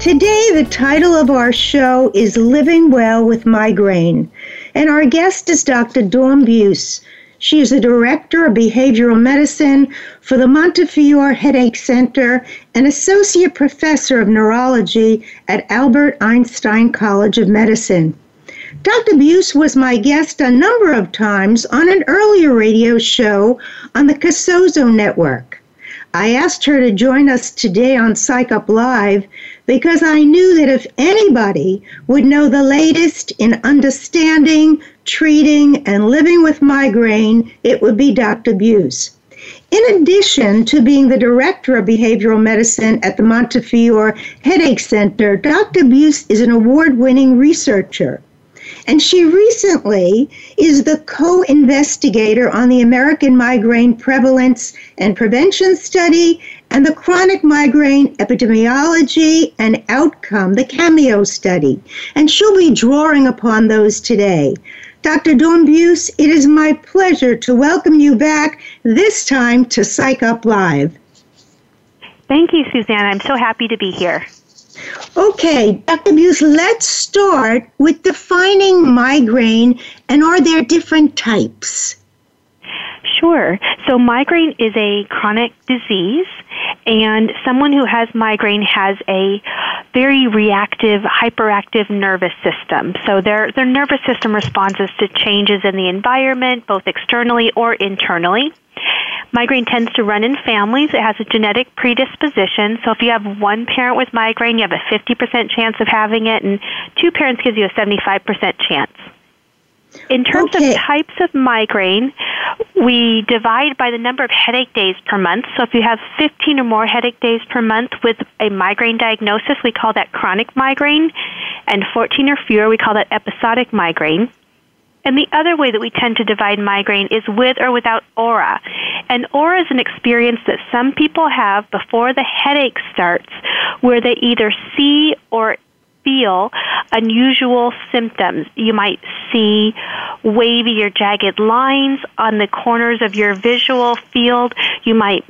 Today, the title of our show is Living Well with Migraine, and our guest is Dr. Dawn Buse. She is the Director of Behavioral Medicine for the Montefiore Headache Center and Associate Professor of Neurology at Albert Einstein College of Medicine. Dr. Buse was my guest a number of times on an earlier radio show on the Casozo Network. I asked her to join us today on Psych Up Live because I knew that if anybody would know the latest in understanding, treating, and living with migraine, it would be Dr. Buse. In addition to being the director of behavioral medicine at the Montefiore Headache Center, Dr. Buse is an award winning researcher. And she recently is the co investigator on the American Migraine Prevalence and Prevention Study and the Chronic Migraine Epidemiology and Outcome, the CAMEO study. And she'll be drawing upon those today. Dr. Dawn Buse, it is my pleasure to welcome you back, this time to Psych Up Live. Thank you, Suzanne. I'm so happy to be here. Okay, Dr. Buse, let's start with defining migraine and are there different types? Sure. So, migraine is a chronic disease, and someone who has migraine has a very reactive, hyperactive nervous system. So, their, their nervous system responds to changes in the environment, both externally or internally. Migraine tends to run in families. It has a genetic predisposition. So if you have one parent with migraine, you have a 50% chance of having it, and two parents gives you a 75% chance. In terms okay. of types of migraine, we divide by the number of headache days per month. So if you have 15 or more headache days per month with a migraine diagnosis, we call that chronic migraine, and 14 or fewer, we call that episodic migraine. And the other way that we tend to divide migraine is with or without aura. And aura is an experience that some people have before the headache starts where they either see or feel unusual symptoms. You might see wavy or jagged lines on the corners of your visual field. You might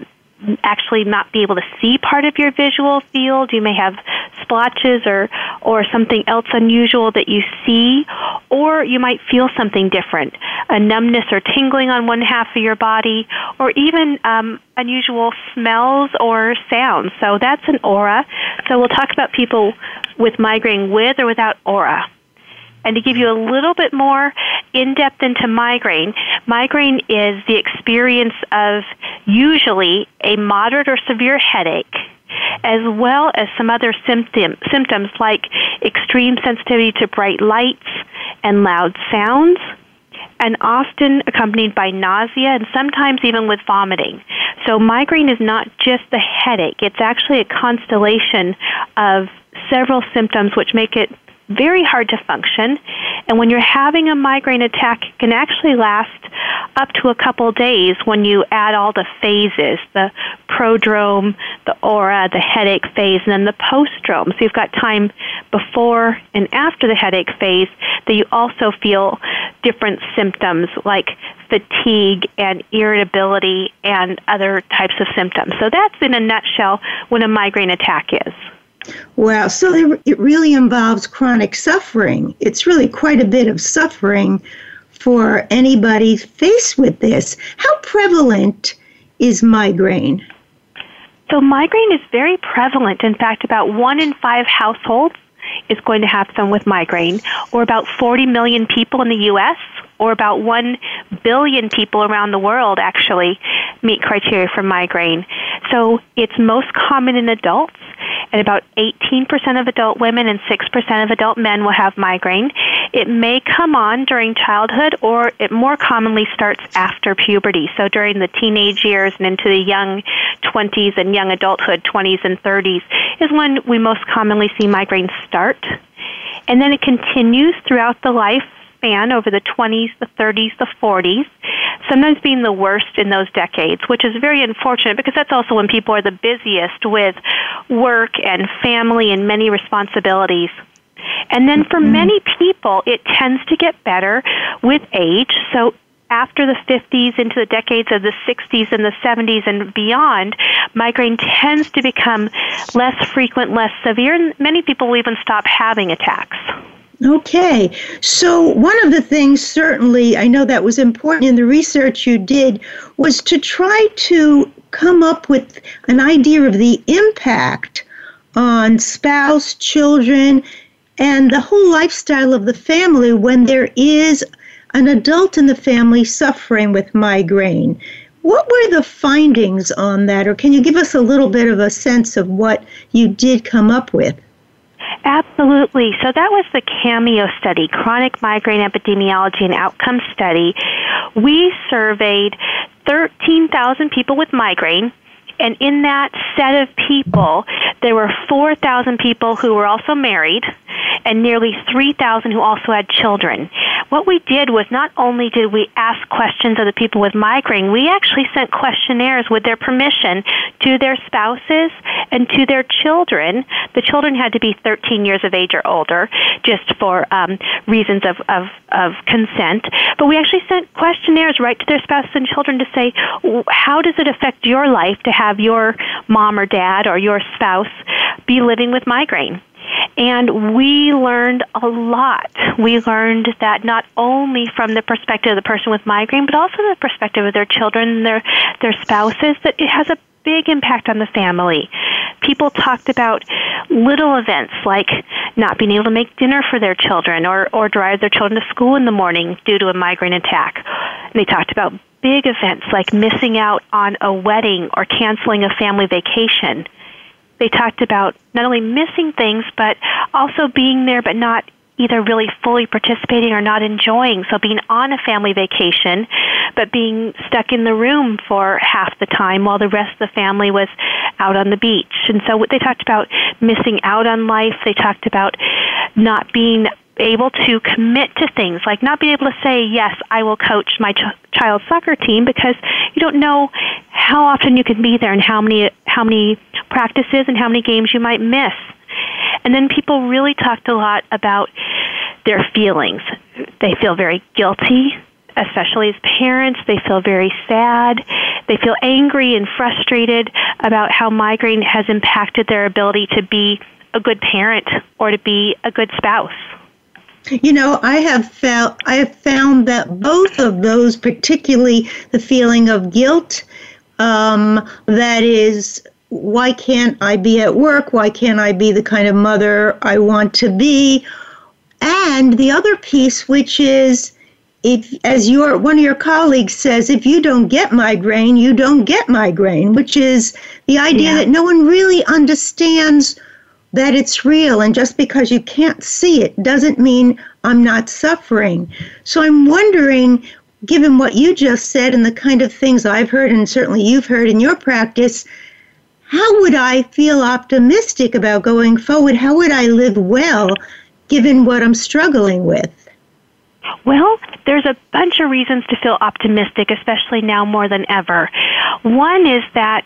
actually not be able to see part of your visual field. You may have splotches or, or something else unusual that you see, or you might feel something different, a numbness or tingling on one half of your body, or even um, unusual smells or sounds. So that's an aura. So we'll talk about people with migraine with or without aura. And to give you a little bit more in depth into migraine, migraine is the experience of usually a moderate or severe headache, as well as some other symptom, symptoms like extreme sensitivity to bright lights and loud sounds, and often accompanied by nausea and sometimes even with vomiting. So, migraine is not just the headache, it's actually a constellation of several symptoms which make it very hard to function. And when you're having a migraine attack, it can actually last up to a couple days when you add all the phases the prodrome, the aura, the headache phase, and then the postdrome. So you've got time before and after the headache phase that you also feel different symptoms like fatigue and irritability and other types of symptoms. So that's in a nutshell what a migraine attack is. Wow, so it really involves chronic suffering. It's really quite a bit of suffering for anybody faced with this. How prevalent is migraine? So, migraine is very prevalent. In fact, about one in five households is going to have someone with migraine, or about 40 million people in the U.S., or about 1 billion people around the world actually meet criteria for migraine. So it's most common in adults, and about 18% of adult women and 6% of adult men will have migraine. It may come on during childhood, or it more commonly starts after puberty. So during the teenage years and into the young 20s and young adulthood, 20s and 30s, is when we most commonly see migraines start. And then it continues throughout the life span over the 20s, the 30s, the 40s, sometimes being the worst in those decades, which is very unfortunate because that's also when people are the busiest with work and family and many responsibilities. And then for mm-hmm. many people, it tends to get better with age. So after the 50s into the decades of the 60s and the 70s and beyond, migraine tends to become less frequent, less severe, and many people will even stop having attacks. Okay. So, one of the things, certainly, I know that was important in the research you did, was to try to come up with an idea of the impact on spouse, children, and the whole lifestyle of the family when there is an adult in the family suffering with migraine. What were the findings on that, or can you give us a little bit of a sense of what you did come up with? Absolutely. So that was the CAMEO study, Chronic Migraine Epidemiology and Outcome Study. We surveyed 13,000 people with migraine and in that set of people, there were 4,000 people who were also married and nearly 3,000 who also had children. What we did was not only did we ask questions of the people with migraine, we actually sent questionnaires with their permission to their spouses and to their children. The children had to be 13 years of age or older, just for um, reasons of, of, of consent. But we actually sent questionnaires right to their spouses and children to say, how does it affect your life to have have your mom or dad or your spouse be living with migraine. And we learned a lot. We learned that not only from the perspective of the person with migraine, but also the perspective of their children their, their spouses, that it has a big impact on the family. People talked about little events like not being able to make dinner for their children or, or drive their children to school in the morning due to a migraine attack. And they talked about big events like missing out on a wedding or canceling a family vacation. They talked about not only missing things, but also being there but not either really fully participating or not enjoying. So being on a family vacation, but being stuck in the room for half the time while the rest of the family was out on the beach. And so they talked about missing out on life. They talked about not being able to commit to things, like not being able to say, yes, I will coach my ch- child's soccer team because you don't know how often you can be there and how many, how many practices and how many games you might miss. And then people really talked a lot about their feelings. They feel very guilty, especially as parents. They feel very sad. They feel angry and frustrated about how migraine has impacted their ability to be a good parent or to be a good spouse. You know, I have felt I have found that both of those, particularly the feeling of guilt, um, that is, why can't I be at work? Why can't I be the kind of mother I want to be? And the other piece, which is, if as your one of your colleagues says, if you don't get migraine, you don't get migraine, which is the idea yeah. that no one really understands that it's real. And just because you can't see it doesn't mean I'm not suffering. So I'm wondering, given what you just said and the kind of things I've heard, and certainly you've heard in your practice, how would I feel optimistic about going forward? How would I live well given what I'm struggling with? Well, there's a bunch of reasons to feel optimistic, especially now more than ever. One is that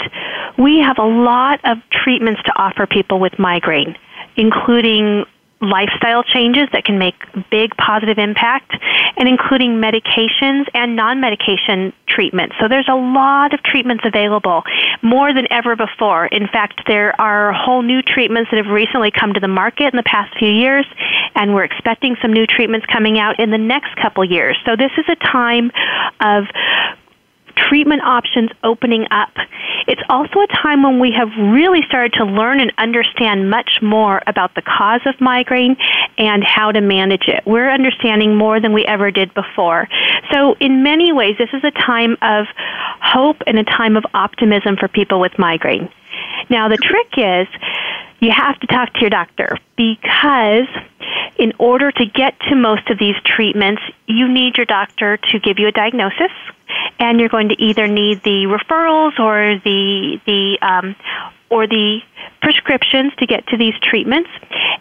we have a lot of treatments to offer people with migraine, including lifestyle changes that can make big positive impact, and including medications and non medication treatments. So there's a lot of treatments available, more than ever before. In fact, there are whole new treatments that have recently come to the market in the past few years, and we're expecting some new treatments coming out in the next couple years. So this is a time of treatment options opening up. It's also a time when we have really started to learn and understand much more about the cause of migraine and how to manage it. We're understanding more than we ever did before. So, in many ways, this is a time of hope and a time of optimism for people with migraine. Now, the trick is you have to talk to your doctor because in order to get to most of these treatments, you need your doctor to give you a diagnosis and you're going to either need the referrals or the the um, or the prescriptions to get to these treatments.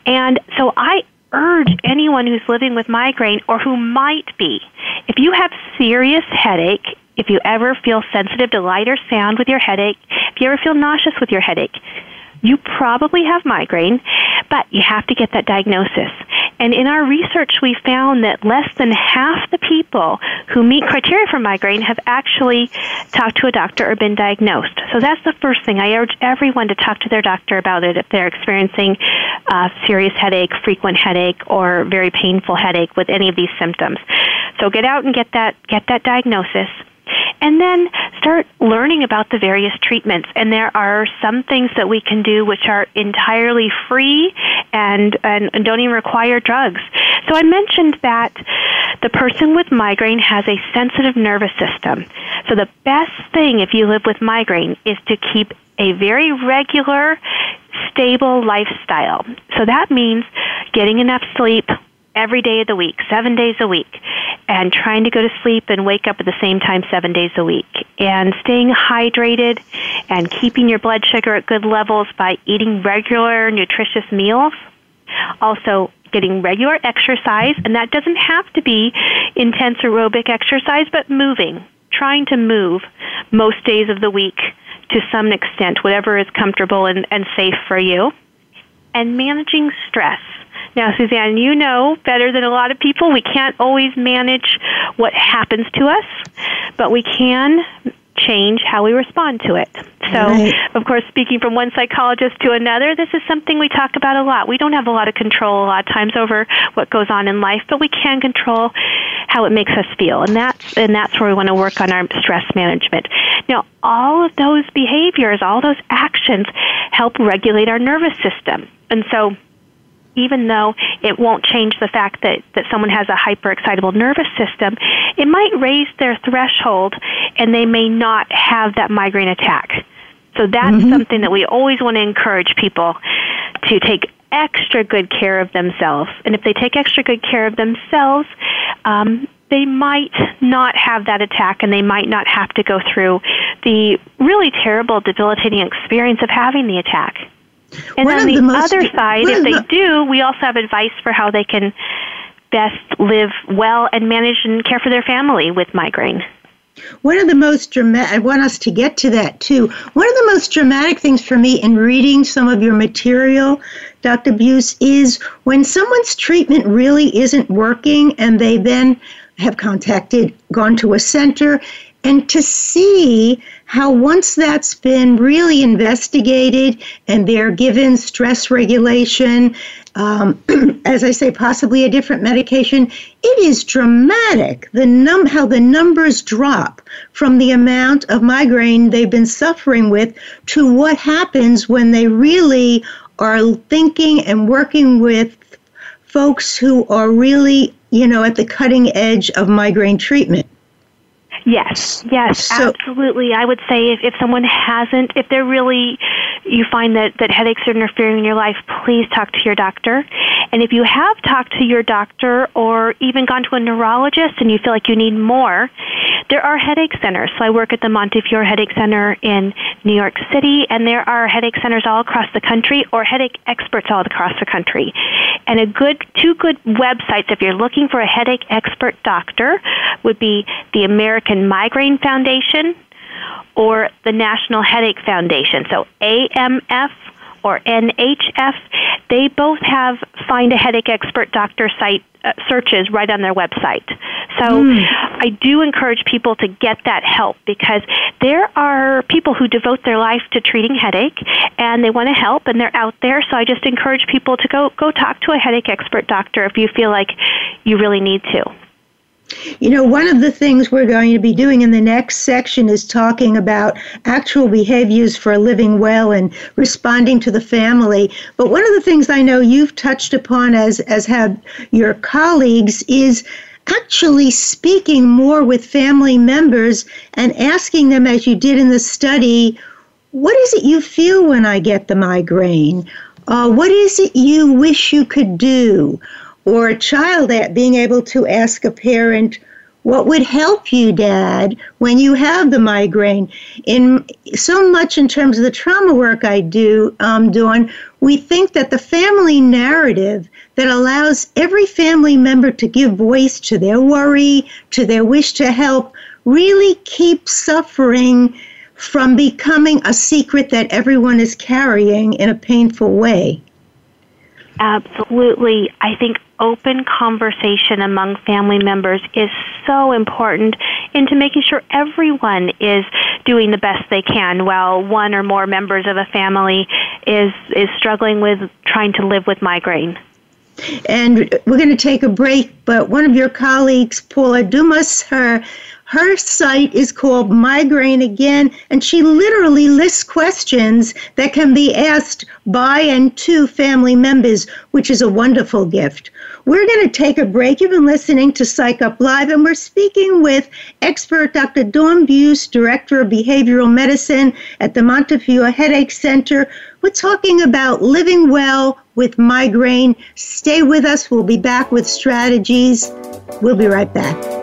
And so I urge anyone who's living with migraine or who might be, if you have serious headache, if you ever feel sensitive to light or sound with your headache, if you ever feel nauseous with your headache, you probably have migraine, but you have to get that diagnosis. And in our research, we found that less than half the people who meet criteria for migraine have actually talked to a doctor or been diagnosed. So that's the first thing. I urge everyone to talk to their doctor about it if they're experiencing uh, serious headache, frequent headache, or very painful headache with any of these symptoms. So get out and get that get that diagnosis and then start learning about the various treatments. And there are some things that we can do which are entirely free and, and, and don't even require drugs. So I mentioned that the person with migraine has a sensitive nervous system. So the best thing if you live with migraine is to keep a very regular, stable lifestyle. So that means getting enough sleep, every day of the week, seven days a week, and trying to go to sleep and wake up at the same time seven days a week, and staying hydrated and keeping your blood sugar at good levels by eating regular, nutritious meals. Also, getting regular exercise, and that doesn't have to be intense aerobic exercise, but moving, trying to move most days of the week to some extent, whatever is comfortable and, and safe for you. And managing stress now, Suzanne, you know better than a lot of people, we can't always manage what happens to us, but we can change how we respond to it. So, right. of course, speaking from one psychologist to another, this is something we talk about a lot. We don't have a lot of control a lot of times over what goes on in life, but we can control how it makes us feel. And that's and that's where we want to work on our stress management. Now, all of those behaviors, all those actions help regulate our nervous system. And so even though it won't change the fact that, that someone has a hyperexcitable nervous system, it might raise their threshold and they may not have that migraine attack. So that's mm-hmm. something that we always want to encourage people to take extra good care of themselves. And if they take extra good care of themselves, um, they might not have that attack and they might not have to go through the really terrible, debilitating experience of having the attack. And One on the, the other side, if they do, we also have advice for how they can best live well and manage and care for their family with migraine. One of the most dramatic, I want us to get to that too. One of the most dramatic things for me in reading some of your material, Dr. Buse, is when someone's treatment really isn't working and they then have contacted, gone to a center, and to see how once that's been really investigated and they're given stress regulation, um, as I say, possibly a different medication, it is dramatic. The num how the numbers drop from the amount of migraine they've been suffering with to what happens when they really are thinking and working with folks who are really, you know, at the cutting edge of migraine treatment. Yes, yes, so, absolutely. I would say if, if someone hasn't, if they're really, you find that, that headaches are interfering in your life, please talk to your doctor. And if you have talked to your doctor or even gone to a neurologist and you feel like you need more, there are headache centers. So I work at the Montefiore Headache Center in New York City, and there are headache centers all across the country or headache experts all across the country. And a good, two good websites if you're looking for a headache expert doctor would be the American Migraine Foundation or the National Headache Foundation. So AMF or NHF, they both have Find a Headache Expert Doctor site uh, searches right on their website. So mm. I do encourage people to get that help because there are people who devote their life to treating headache and they want to help and they're out there. So I just encourage people to go go talk to a headache expert doctor if you feel like you really need to. You know, one of the things we're going to be doing in the next section is talking about actual behaviors for living well and responding to the family. But one of the things I know you've touched upon as as have your colleagues is actually speaking more with family members and asking them as you did in the study, what is it you feel when I get the migraine? Uh, what is it you wish you could do? Or a child at being able to ask a parent, what would help you, Dad, when you have the migraine? In so much in terms of the trauma work I do, um, Dawn, we think that the family narrative that allows every family member to give voice to their worry, to their wish to help, really keeps suffering from becoming a secret that everyone is carrying in a painful way. Absolutely. I think open conversation among family members is so important into making sure everyone is doing the best they can while one or more members of a family is is struggling with trying to live with migraine. And we're going to take a break, but one of your colleagues, Paula Dumas, her her site is called Migraine Again, and she literally lists questions that can be asked by and to family members, which is a wonderful gift. We're going to take a break. You've been listening to Psych Up Live, and we're speaking with expert Dr. Dawn Buse, Director of Behavioral Medicine at the Montefiore Headache Center. We're talking about living well with migraine. Stay with us. We'll be back with strategies. We'll be right back.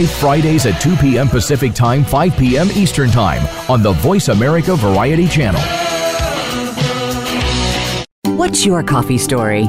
live Fridays at 2 p.m. Pacific Time, 5 p.m. Eastern Time on the Voice America Variety Channel. What's your coffee story?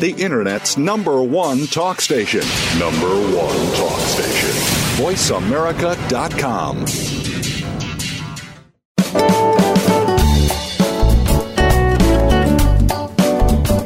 The Internet's number one talk station. Number one talk station. VoiceAmerica.com.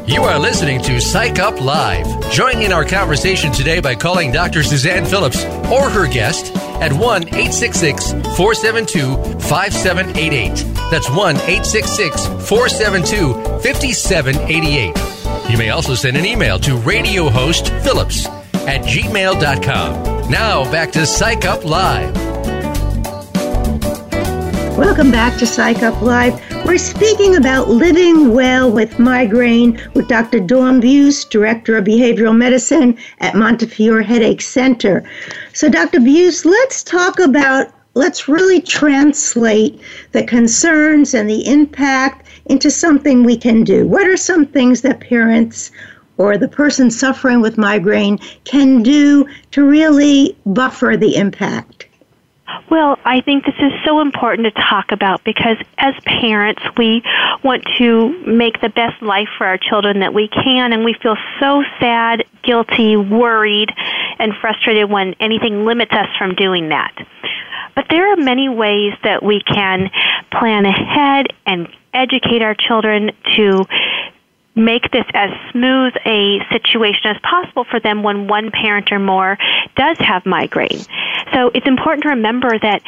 You are listening to Psych Up Live. Join in our conversation today by calling Dr. Suzanne Phillips or her guest at 1 866 472 5788. That's 1 866 472 5788. You may also send an email to radiohostphillips at gmail.com. Now back to Psych Up Live. Welcome back to Psych Up Live. We're speaking about living well with migraine with Dr. Dawn Buse, Director of Behavioral Medicine at Montefiore Headache Center. So, Dr. Buse, let's talk about, let's really translate the concerns and the impact into something we can do. What are some things that parents or the person suffering with migraine can do to really buffer the impact? Well, I think this is so important to talk about because as parents, we want to make the best life for our children that we can, and we feel so sad, guilty, worried, and frustrated when anything limits us from doing that. But there are many ways that we can plan ahead and educate our children to make this as smooth a situation as possible for them when one parent or more does have migraine. So it's important to remember that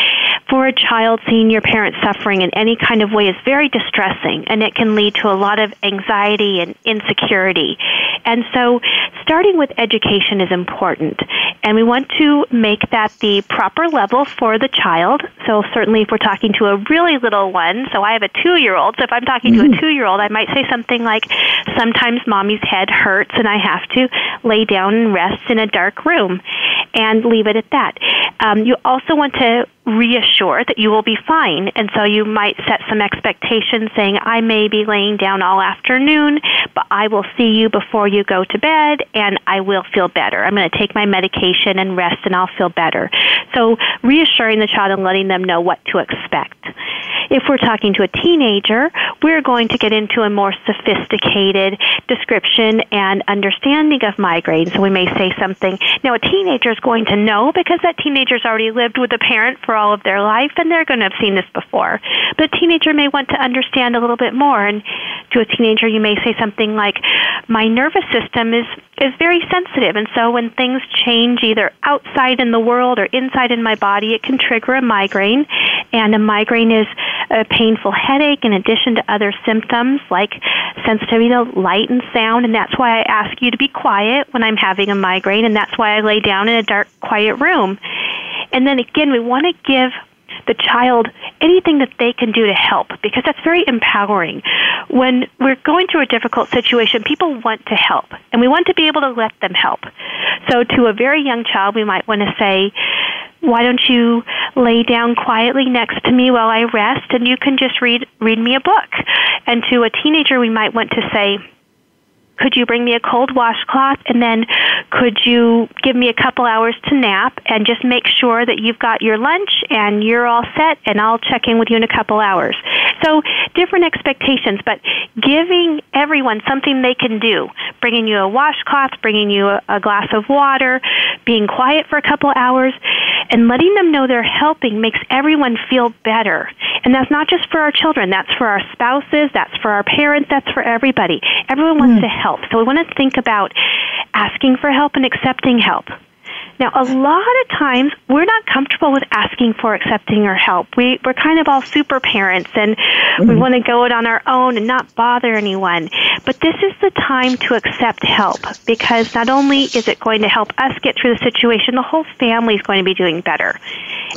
for a child, seeing your parent suffering in any kind of way is very distressing and it can lead to a lot of anxiety and insecurity. And so starting with education is important. And we want to make that the proper level for the child. So certainly if we're talking to a really little one, so I have a two year old, so if I'm talking mm-hmm. to a two year old, I might say something like, sometimes mommy's head hurts and I have to lay down and rest in a dark room and leave it at that. Um, you also want to reassure that you will be fine. And so you might set some expectations saying, I may be laying down all afternoon, but I will see you before you go to bed and I will feel better. I'm going to take my medication and rest and I'll feel better. So reassuring the child and letting them know what to expect. If we're talking to a teenager, we're going to get into a more sophisticated description and understanding of migraine. So we may say something. Now, a teenager is going to know because that teenager's already lived with a parent for all of their life and they're going to have seen this before. But a teenager may want to understand a little bit more. And to a teenager, you may say something like, My nervous system is is very sensitive and so when things change either outside in the world or inside in my body it can trigger a migraine and a migraine is a painful headache in addition to other symptoms like sensitivity to light and sound and that's why I ask you to be quiet when I'm having a migraine and that's why I lay down in a quiet room and then again we want to give the child anything that they can do to help because that's very empowering. When we're going through a difficult situation, people want to help and we want to be able to let them help. So to a very young child, we might want to say, why don't you lay down quietly next to me while I rest and you can just read read me a book. And to a teenager, we might want to say, could you bring me a cold washcloth and then could you give me a couple hours to nap and just make sure that you've got your lunch and you're all set and I'll check in with you in a couple hours. So different expectations, but giving everyone something they can do, bringing you a washcloth, bringing you a, a glass of water, being quiet for a couple hours, and letting them know they're helping makes everyone feel better. And that's not just for our children, that's for our spouses, that's for our parents, that's for everybody. Everyone wants mm. to help. So we want to think about asking for help and accepting help. Now, a lot of times we're not comfortable with asking for accepting or help. We, we're kind of all super parents and mm-hmm. we want to go it on our own and not bother anyone. But this is the time to accept help because not only is it going to help us get through the situation, the whole family is going to be doing better.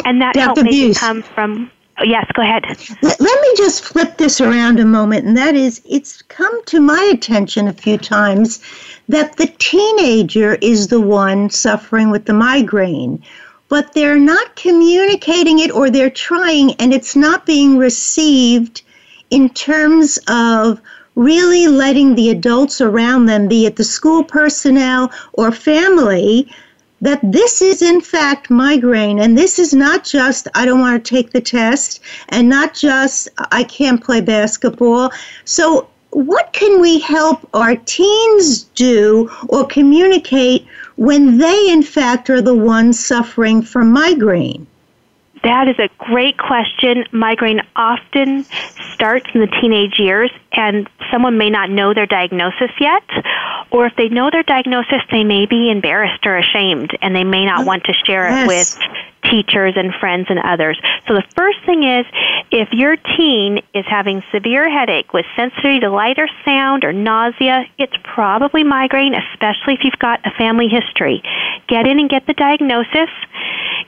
And that Dr. help may come from Yes, go ahead. Let, let me just flip this around a moment, and that is, it's come to my attention a few times that the teenager is the one suffering with the migraine, but they're not communicating it or they're trying, and it's not being received in terms of really letting the adults around them, be it the school personnel or family, that this is in fact migraine and this is not just I don't want to take the test and not just I can't play basketball. So what can we help our teens do or communicate when they in fact are the ones suffering from migraine? That is a great question. Migraine often starts in the teenage years, and someone may not know their diagnosis yet, or if they know their diagnosis, they may be embarrassed or ashamed, and they may not mm. want to share it with teachers and friends and others. So the first thing is if your teen is having severe headache with sensitivity to light or sound or nausea, it's probably migraine, especially if you've got a family history. Get in and get the diagnosis,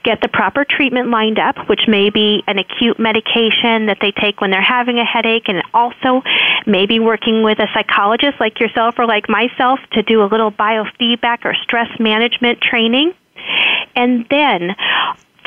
get the proper treatment lined up, which may be an acute medication that they take when they're having a headache, and also maybe working with a psychologist like yourself or like myself to do a little biofeedback or stress management training. And then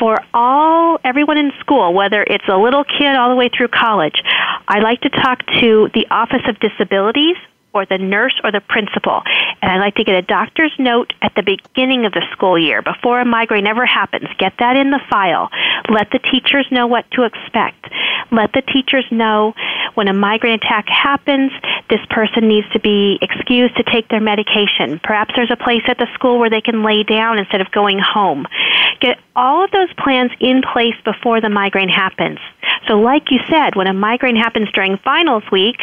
for all everyone in school, whether it's a little kid all the way through college, I like to talk to the Office of Disabilities or the nurse or the principal. And I like to get a doctor's note at the beginning of the school year before a migraine ever happens. Get that in the file. Let the teachers know what to expect. Let the teachers know when a migraine attack happens, this person needs to be excused to take their medication. Perhaps there's a place at the school where they can lay down instead of going home. Get all of those plans in place before the migraine happens. So like you said, when a migraine happens during finals week,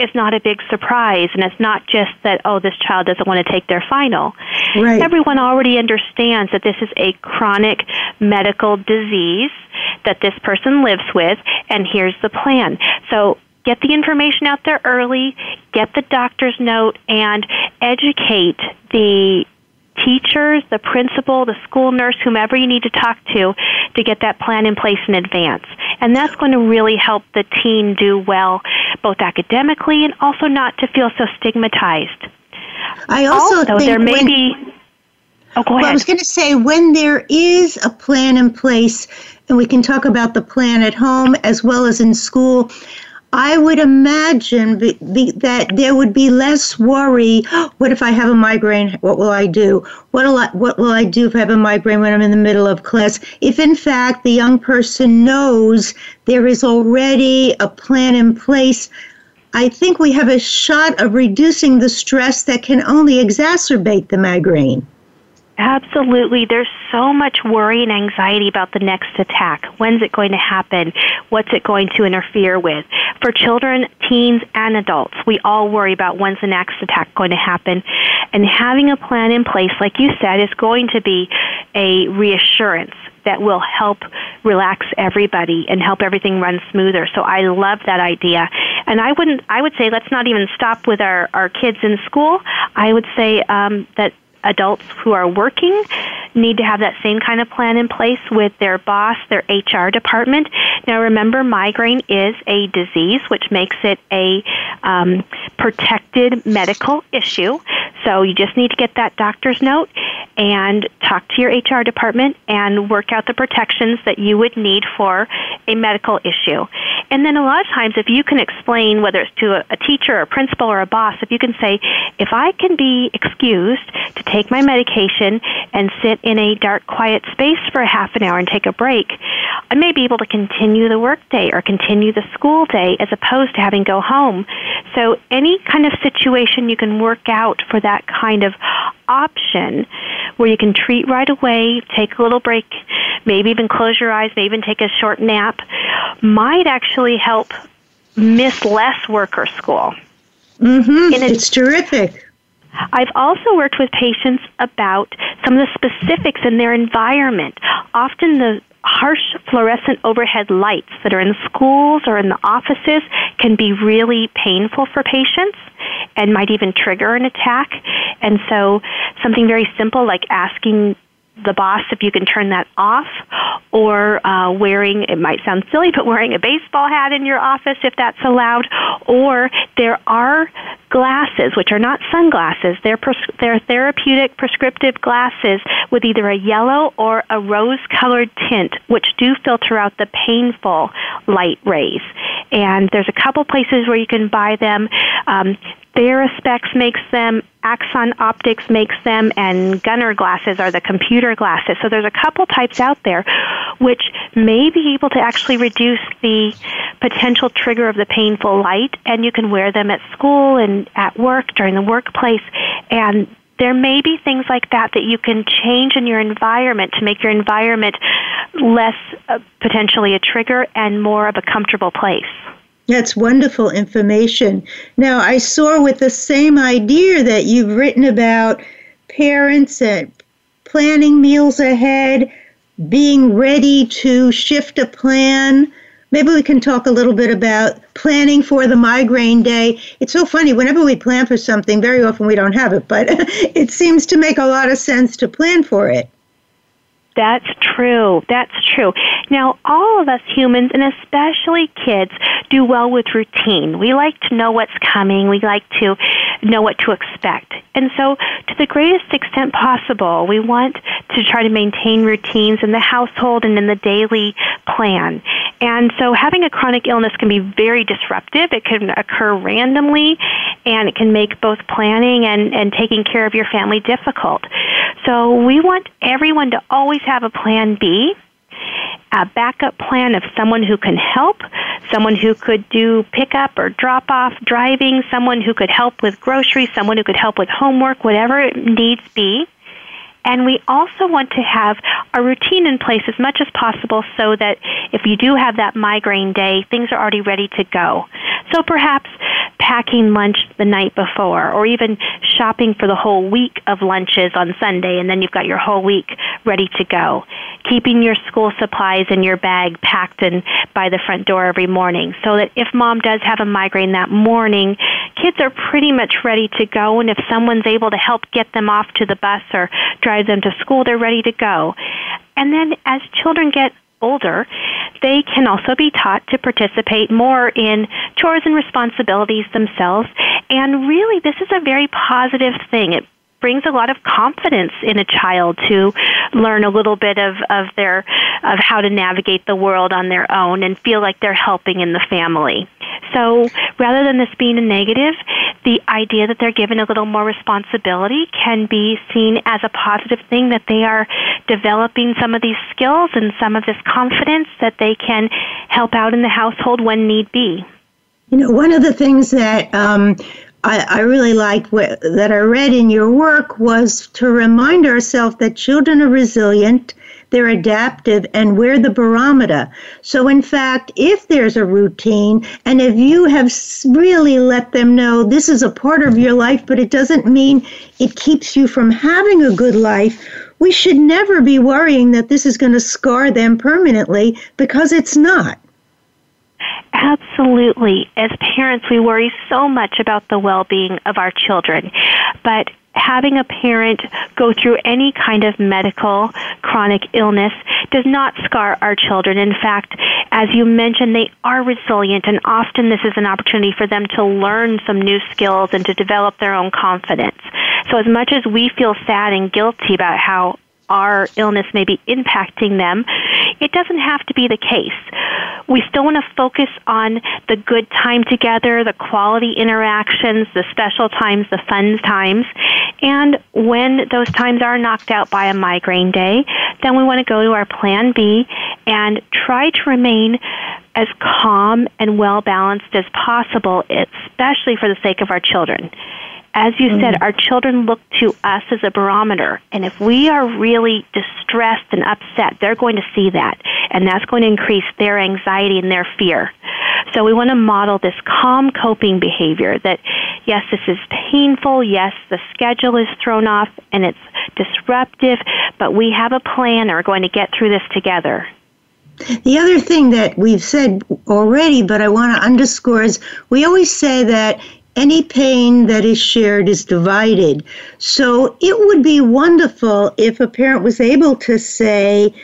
it's not a big surprise and it's not just that oh this child doesn't want to take their final right. everyone already understands that this is a chronic medical disease that this person lives with and here's the plan so get the information out there early get the doctor's note and educate the teachers, the principal, the school nurse, whomever you need to talk to to get that plan in place in advance. And that's going to really help the teen do well, both academically and also not to feel so stigmatized. I also, also there may when, be. Oh, go well, ahead. I was going to say when there is a plan in place, and we can talk about the plan at home as well as in school. I would imagine be, be, that there would be less worry. What if I have a migraine? What will I do? What will I, what will I do if I have a migraine when I'm in the middle of class? If in fact the young person knows there is already a plan in place, I think we have a shot of reducing the stress that can only exacerbate the migraine. Absolutely. There's so much worry and anxiety about the next attack. When's it going to happen? What's it going to interfere with? For children, teens, and adults, we all worry about when's the next attack going to happen. And having a plan in place, like you said, is going to be a reassurance that will help relax everybody and help everything run smoother. So I love that idea. And I wouldn't I would say let's not even stop with our, our kids in school. I would say um, that adults who are working need to have that same kind of plan in place with their boss, their HR department. Now, remember, migraine is a disease, which makes it a um, protected medical issue. So you just need to get that doctor's note and talk to your HR department and work out the protections that you would need for a medical issue. And then a lot of times, if you can explain, whether it's to a, teacher or a principal or a boss, if you can say, if I can be excused to take my medication and sit in a dark, quiet space for a half an hour and take a break, I may be able to continue the workday or continue the school day as opposed to having to go home. So any kind of situation you can work out for that kind of option where you can treat right away, take a little break, maybe even close your eyes, maybe even take a short nap, might actually help miss less work or school. Mm-hmm. it's terrific. I've also worked with patients about some of the specifics in their environment. Often the harsh fluorescent overhead lights that are in schools or in the offices can be really painful for patients and might even trigger an attack. And so something very simple like asking the boss if you can turn that off, or uh, wearing, it might sound silly, but wearing a baseball hat in your office if that's allowed, or there are glasses, which are not sunglasses, they're, pres- they're therapeutic prescriptive glasses with either a yellow or a rose colored tint, which do filter out the painful light rays. And there's a couple places where you can buy them. Um, TheraSpecs makes them, Axon Optics makes them, and Gunnar glasses are the computer glasses. So there's a couple types out there which may be able to actually reduce the potential trigger of the painful light, and you can wear them at school and at work during the workplace. And there may be things like that that you can change in your environment to make your environment less uh, potentially a trigger and more of a comfortable place. That's wonderful information. Now, I saw with the same idea that you've written about parents and planning meals ahead, being ready to shift a plan maybe we can talk a little bit about planning for the migraine day. It's so funny, whenever we plan for something, very often we don't have it, but it seems to make a lot of sense to plan for it. That's true. That's true. Now, all of us humans, and especially kids, do well with routine. We like to know what's coming. We like to know what to expect. And so, to the greatest extent possible, we want to try to maintain routines in the household and in the daily plan. And so, having a chronic illness can be very disruptive. It can occur randomly, and it can make both planning and, and taking care of your family difficult. So, we want everyone to always have a plan B, a backup plan of someone who can help, someone who could do pickup or drop off driving, someone who could help with groceries, someone who could help with homework, whatever needs be. And we also want to have a routine in place as much as possible so that if you do have that migraine day, things are already ready to go. So perhaps packing lunch the night before, or even shopping for the whole week of lunches on Sunday, and then you've got your whole week ready to go. Keeping your school supplies in your bag packed in by the front door every morning, so that if mom does have a migraine that morning, kids are pretty much ready to go, and if someone's able to help get them off to the bus or drive them to school, they're ready to go. And then as children get older, they can also be taught to participate more in chores and responsibilities themselves. And really, this is a very positive thing. It brings a lot of confidence in a child to learn a little bit of, of their of how to navigate the world on their own and feel like they're helping in the family. So rather than this being a negative, the idea that they're given a little more responsibility can be seen as a positive thing that they are developing some of these skills and some of this confidence that they can help out in the household when need be. You know, one of the things that um, I, I, really liked what, that I read in your work was to remind ourselves that children are resilient they're adaptive, and we're the barometer. So, in fact, if there's a routine, and if you have really let them know this is a part of your life, but it doesn't mean it keeps you from having a good life, we should never be worrying that this is going to scar them permanently because it's not. Absolutely. As parents, we worry so much about the well being of our children. But having a parent go through any kind of medical chronic illness does not scar our children. In fact, as you mentioned, they are resilient, and often this is an opportunity for them to learn some new skills and to develop their own confidence. So, as much as we feel sad and guilty about how our illness may be impacting them, it doesn't have to be the case. We still want to focus on the good time together, the quality interactions, the special times, the fun times. And when those times are knocked out by a migraine day, then we want to go to our plan B and try to remain as calm and well balanced as possible, especially for the sake of our children as you mm-hmm. said, our children look to us as a barometer. And if we are really distressed and upset, they're going to see that. And that's going to increase their anxiety and their fear. So we want to model this calm coping behavior that, yes, this is painful. Yes, the schedule is thrown off and it's disruptive, but we have a plan and we're going to get through this together. The other thing that we've said already, but I want to underscore is we always say that any pain that is shared is divided. So it would be wonderful if a parent was able to say,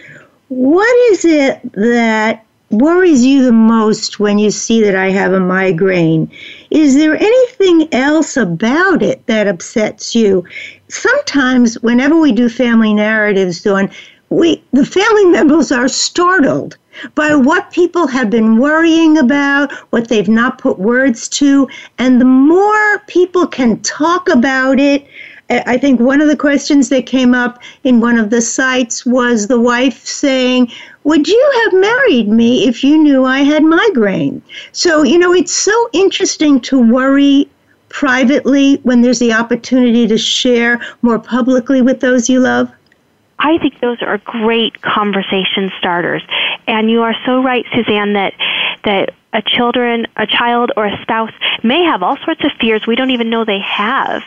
What is it that worries you the most when you see that I have a migraine? Is there anything else about it that upsets you? Sometimes, whenever we do family narratives, Dawn, we the family members are startled by what people have been worrying about, what they've not put words to. And the more people can talk about it, I think one of the questions that came up in one of the sites was the wife saying, Would you have married me if you knew I had migraine? So, you know, it's so interesting to worry privately when there's the opportunity to share more publicly with those you love. I think those are great conversation starters. And you are so right, Suzanne, that that a children, a child or a spouse may have all sorts of fears we don't even know they have.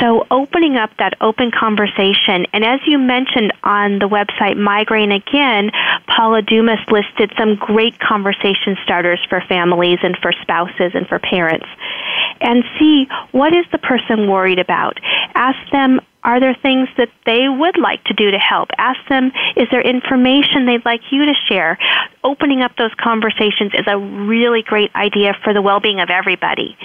So opening up that open conversation, and as you mentioned on the website Migraine Again, Paula Dumas listed some great conversation starters for families and for spouses and for parents. And see what is the person worried about. Ask them are there things that they would like to do to help? Ask them, is there information they'd like you to share? Opening up those conversations is a really great idea for the well being of everybody.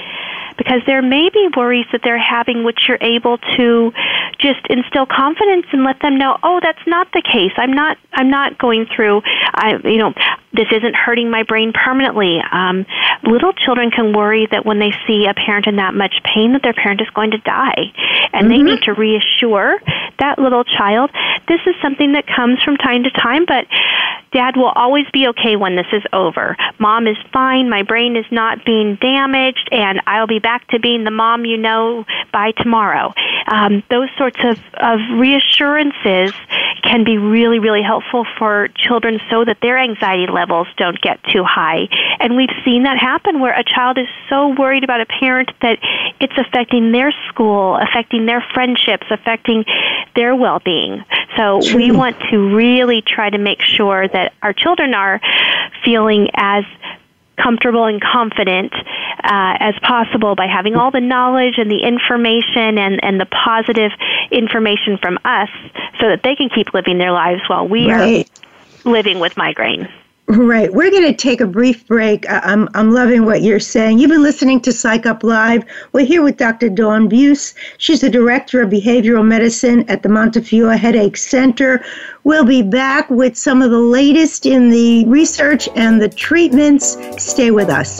Because there may be worries that they're having which you're able to just instill confidence and let them know, oh, that's not the case. I'm not I'm not going through I you know, this isn't hurting my brain permanently. Um, little children can worry that when they see a parent in that much pain that their parent is going to die. And mm-hmm. they need to reassure assure that little child this is something that comes from time to time, but dad will always be okay when this is over. Mom is fine, my brain is not being damaged, and I'll be back to being the mom you know by tomorrow. Um, those sorts of, of reassurances can be really, really helpful for children so that their anxiety levels don't get too high. And we've seen that happen where a child is so worried about a parent that it's affecting their school, affecting their friendships, affecting their well being. So True. we want to really try to make sure that our children are feeling as comfortable and confident uh, as possible by having all the knowledge and the information and, and the positive information from us so that they can keep living their lives while we right. are living with migraine. Right. We're going to take a brief break. I'm, I'm loving what you're saying. You've been listening to Psych Up Live. We're here with Dr. Dawn Buse. She's the Director of Behavioral Medicine at the Montefiore Headache Center. We'll be back with some of the latest in the research and the treatments. Stay with us.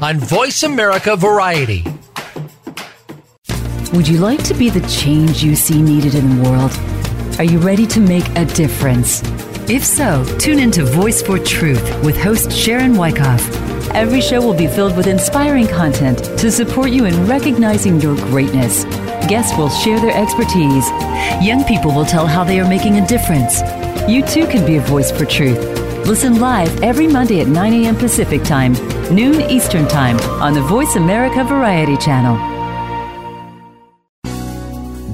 on Voice America Variety. Would you like to be the change you see needed in the world? Are you ready to make a difference? If so, tune in to Voice for Truth with host Sharon Wyckoff. Every show will be filled with inspiring content to support you in recognizing your greatness. Guests will share their expertise. Young people will tell how they are making a difference. You too can be a voice for truth. Listen live every Monday at 9 a.m. Pacific Time, noon Eastern Time on the Voice America Variety Channel.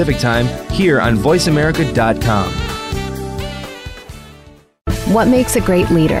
Pacific Time here on VoiceAmerica.com. What makes a great leader?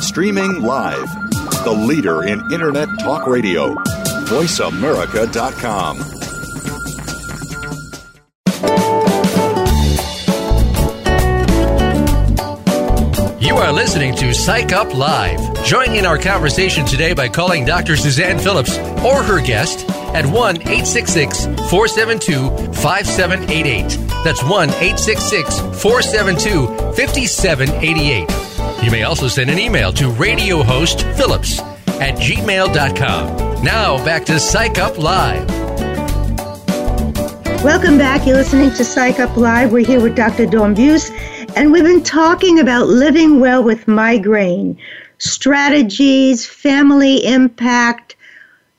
Streaming live, the leader in Internet talk radio, voiceamerica.com. You are listening to Psych Up Live. Join in our conversation today by calling Dr. Suzanne Phillips or her guest at 1 866 472 5788. That's 1 866 472 5788. You may also send an email to radiohostphillips at gmail.com. Now back to Psych Up Live. Welcome back. You're listening to Psych Up Live. We're here with Dr. Dawn Buse, and we've been talking about living well with migraine, strategies, family impact,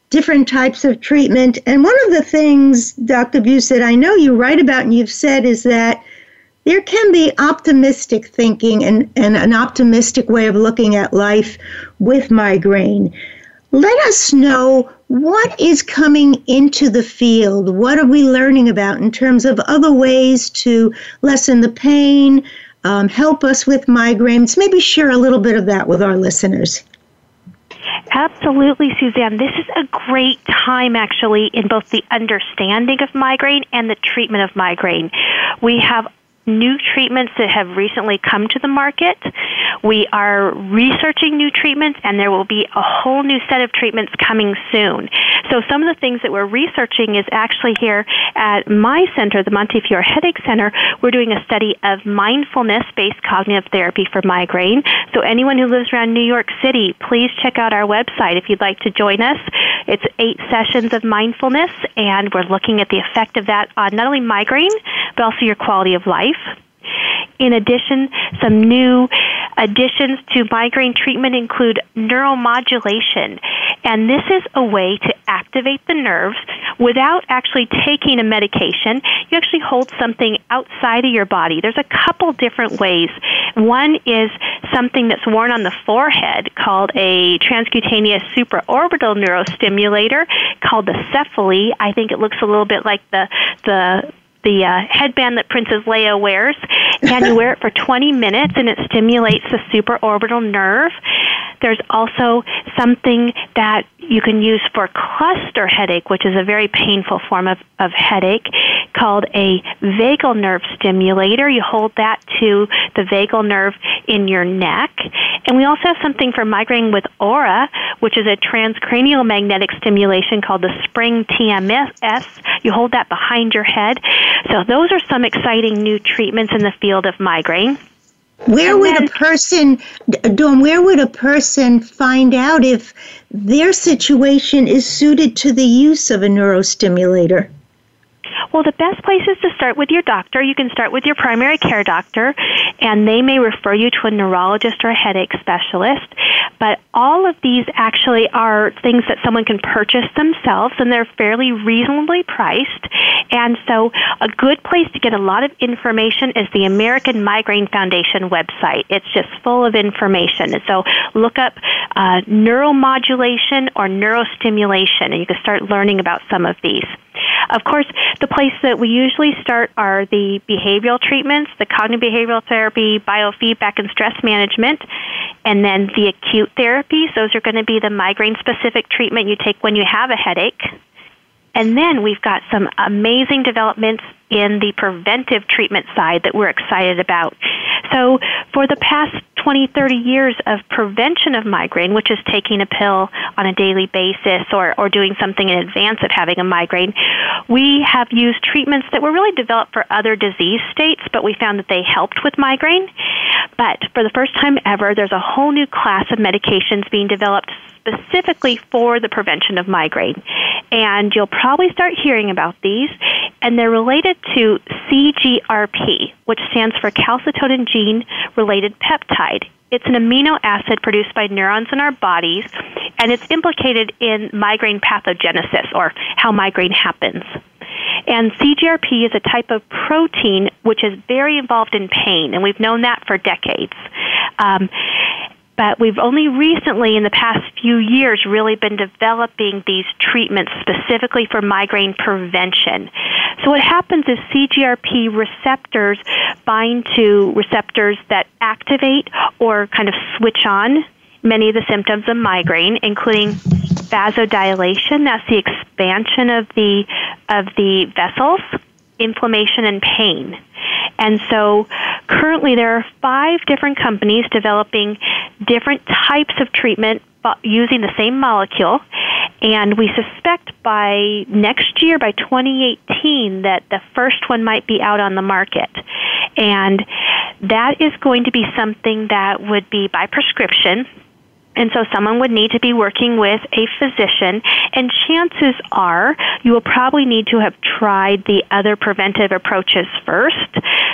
different types of treatment. And one of the things, Dr. Buse, that I know you write about and you've said is that there can be optimistic thinking and, and an optimistic way of looking at life with migraine. Let us know what is coming into the field. What are we learning about in terms of other ways to lessen the pain, um, help us with migraines? Maybe share a little bit of that with our listeners. Absolutely, Suzanne. This is a great time, actually, in both the understanding of migraine and the treatment of migraine. We have new treatments that have recently come to the market. We are researching new treatments, and there will be a whole new set of treatments coming soon. So, some of the things that we're researching is actually here at my center, the Montefiore Headache Center, we're doing a study of mindfulness based cognitive therapy for migraine. So, anyone who lives around New York City, please check out our website if you'd like to join us. It's eight sessions of mindfulness, and we're looking at the effect of that on not only migraine, but also your quality of life. In addition, some new additions to migraine treatment include neuromodulation. And this is a way to activate the nerves without actually taking a medication. You actually hold something outside of your body. There's a couple different ways. One is something that's worn on the forehead called a transcutaneous supraorbital neurostimulator called the Cefaly. I think it looks a little bit like the the the uh, headband that Princess Leia wears, and you wear it for 20 minutes, and it stimulates the supraorbital nerve. There's also something that you can use for cluster headache, which is a very painful form of, of headache, called a vagal nerve stimulator. You hold that to the vagal nerve in your neck. And we also have something for migraine with aura, which is a transcranial magnetic stimulation called the Spring TMS. You hold that behind your head. So those are some exciting new treatments in the field of migraine. Where would a person, Dawn, where would a person find out if their situation is suited to the use of a neurostimulator? Well, the best place is to start with your doctor. You can start with your primary care doctor, and they may refer you to a neurologist or a headache specialist. But all of these actually are things that someone can purchase themselves, and they're fairly reasonably priced. And so, a good place to get a lot of information is the American Migraine Foundation website. It's just full of information. So, look up uh, neuromodulation or neurostimulation, and you can start learning about some of these. Of course, the place that we usually start are the behavioral treatments, the cognitive behavioral therapy, biofeedback, and stress management, and then the acute therapies. Those are going to be the migraine specific treatment you take when you have a headache. And then we've got some amazing developments in the preventive treatment side that we're excited about. So, for the past 20, 30 years of prevention of migraine, which is taking a pill on a daily basis or, or doing something in advance of having a migraine, we have used treatments that were really developed for other disease states, but we found that they helped with migraine. But for the first time ever, there's a whole new class of medications being developed specifically for the prevention of migraine. And you'll probably start hearing about these, and they're related to CGRP, which stands for calcitonin gene related peptide. It's an amino acid produced by neurons in our bodies, and it's implicated in migraine pathogenesis, or how migraine happens. And CGRP is a type of protein which is very involved in pain, and we've known that for decades. Um, but we've only recently, in the past few years, really been developing these treatments specifically for migraine prevention. So, what happens is CGRP receptors bind to receptors that activate or kind of switch on many of the symptoms of migraine, including vasodilation, that's the expansion of the, of the vessels, inflammation, and pain. And so currently there are five different companies developing different types of treatment using the same molecule. And we suspect by next year, by 2018, that the first one might be out on the market. And that is going to be something that would be by prescription. And so someone would need to be working with a physician, and chances are you will probably need to have tried the other preventive approaches first.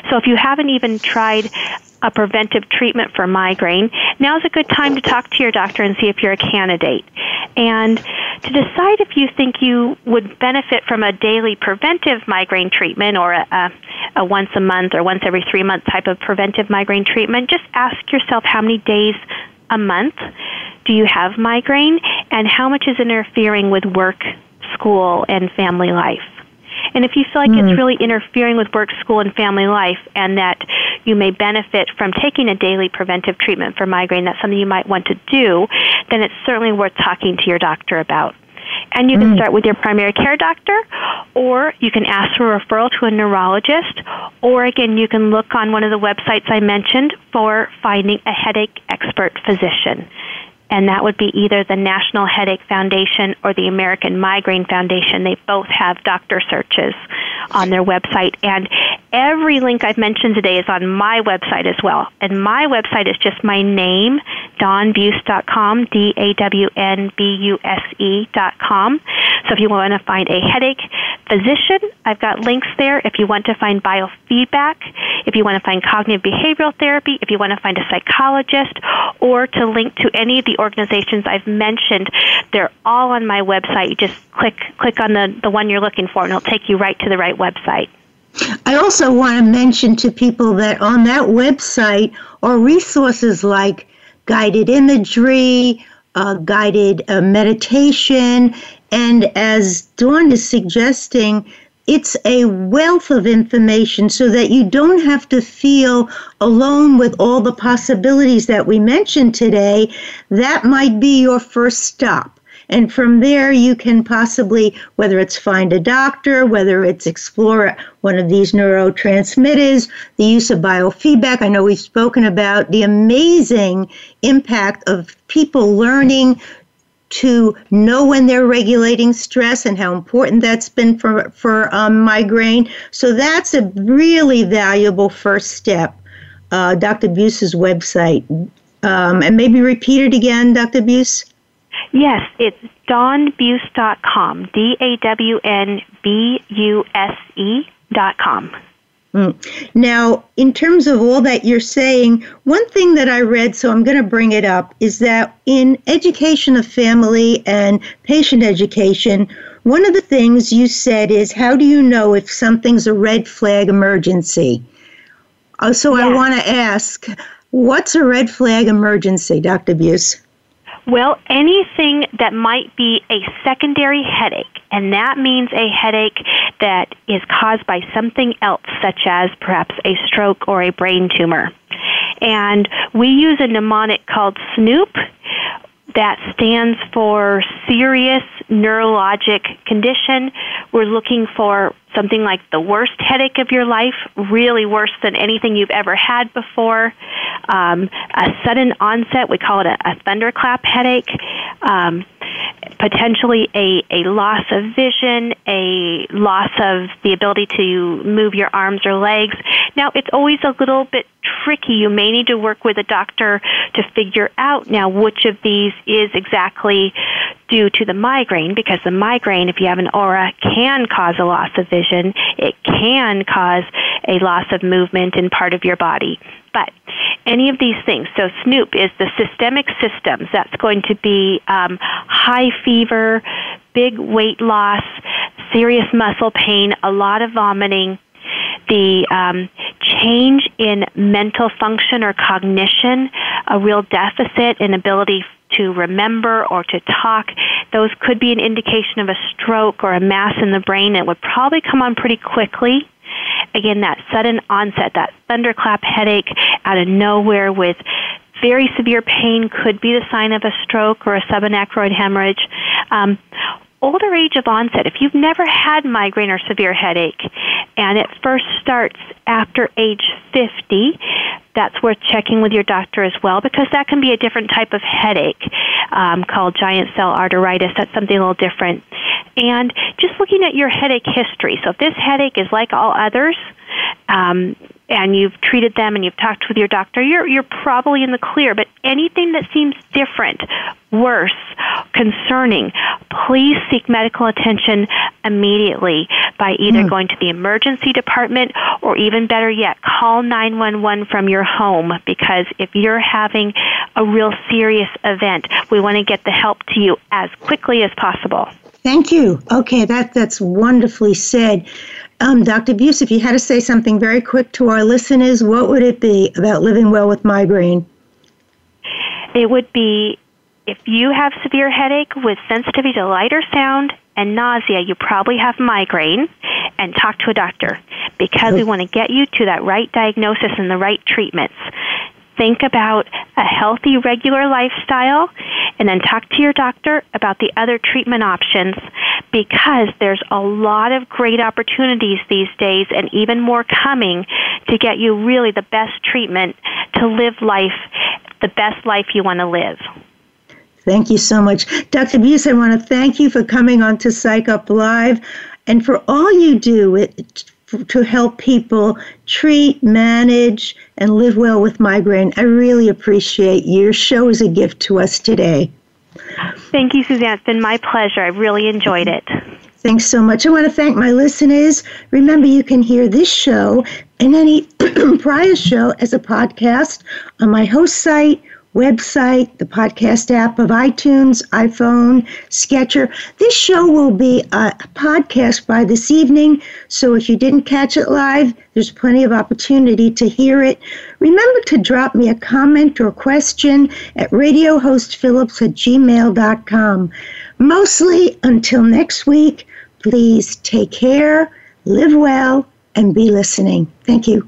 So if you haven't even tried a preventive treatment for migraine, now's a good time to talk to your doctor and see if you're a candidate. And to decide if you think you would benefit from a daily preventive migraine treatment or a, a, a once a month or once every three month type of preventive migraine treatment, just ask yourself how many days a month do you have migraine and how much is interfering with work, school, and family life. And if you feel like mm. it's hmm. really interfering with work, school, and family life, and that you may benefit from taking a daily preventive treatment for migraine, that's something you might want to do, then it's certainly worth talking to your doctor about. And you can mm. start with your primary care doctor, or you can ask for a referral to a neurologist, or again, you can look on one of the websites I mentioned for finding a headache expert physician and that would be either the National Headache Foundation or the American Migraine Foundation. They both have doctor searches on their website, and every link I've mentioned today is on my website as well. And my website is just my name, dawnbuse.com, D A W N B U S E.com. So if you want to find a headache physician, I've got links there. If you want to find biofeedback, if you want to find cognitive behavioral therapy, if you want to find a psychologist, or to link to any of the organizations I've mentioned, they're all on my website. You just click click on the, the one you're looking for and it'll take you right to the right website. I also want to mention to people that on that website are resources like guided imagery, uh, guided uh, meditation, and as Dawn is suggesting, it's a wealth of information so that you don't have to feel alone with all the possibilities that we mentioned today. That might be your first stop. And from there, you can possibly, whether it's find a doctor, whether it's explore one of these neurotransmitters, the use of biofeedback. I know we've spoken about the amazing impact of people learning to know when they're regulating stress and how important that's been for, for um, migraine. So that's a really valuable first step. Uh, Dr. Buse's website. Um, and maybe repeat it again, Dr. Buse? Yes, it's dawnbuse.com, D A W N B U S E dot com. Mm. Now, in terms of all that you're saying, one thing that I read, so I'm going to bring it up, is that in education of family and patient education, one of the things you said is how do you know if something's a red flag emergency? Uh, so I want to ask, what's a red flag emergency, Dr. Buse? Well, anything that might be a secondary headache, and that means a headache that is caused by something else, such as perhaps a stroke or a brain tumor. And we use a mnemonic called SNOOP that stands for serious neurologic condition. We're looking for something like the worst headache of your life, really worse than anything you've ever had before. Um, a sudden onset, we call it a, a thunderclap headache. Um, potentially a, a loss of vision, a loss of the ability to move your arms or legs. Now, it's always a little bit tricky. You may need to work with a doctor to figure out now which of these is exactly due to the migraine because the migraine, if you have an aura, can cause a loss of vision. It can cause a loss of movement in part of your body. But any of these things, so SNOOP is the systemic systems. That's going to be um, high fever, big weight loss, serious muscle pain, a lot of vomiting, the um, change in mental function or cognition, a real deficit in ability to remember or to talk, those could be an indication of a stroke or a mass in the brain. It would probably come on pretty quickly. Again, that sudden onset, that thunderclap headache out of nowhere with very severe pain could be the sign of a stroke or a subarachnoid hemorrhage. Um, older age of onset, if you've never had migraine or severe headache and it first starts after age 50. That's worth checking with your doctor as well because that can be a different type of headache um, called giant cell arteritis. That's something a little different. And just looking at your headache history. So if this headache is like all others, um, and you've treated them and you've talked with your doctor, you're you're probably in the clear. But anything that seems different, worse, concerning, please seek medical attention immediately by either mm. going to the emergency department or even better yet, call 911 from your home because if you're having a real serious event, we want to get the help to you as quickly as possible. Thank you. Okay, that that's wonderfully said. Um, Dr. Buse, if you had to say something very quick to our listeners, what would it be about living well with migraine? It would be if you have severe headache with sensitivity to light or sound and nausea, you probably have migraine, and talk to a doctor because we want to get you to that right diagnosis and the right treatments think about a healthy, regular lifestyle, and then talk to your doctor about the other treatment options because there's a lot of great opportunities these days and even more coming to get you really the best treatment to live life, the best life you want to live. Thank you so much. Dr. Buse, I want to thank you for coming on to Psych Up Live and for all you do to help people treat, manage, and live well with migraine. I really appreciate your show is a gift to us today. Thank you, Suzanne. It's been my pleasure. I really enjoyed it. Thanks so much. I want to thank my listeners. Remember, you can hear this show and any prior show as a podcast on my host site website, the podcast app of iTunes, iPhone, Stitcher. This show will be a podcast by this evening, so if you didn't catch it live, there's plenty of opportunity to hear it. Remember to drop me a comment or question at radiohostphillips at gmail.com. Mostly until next week, please take care, live well, and be listening. Thank you.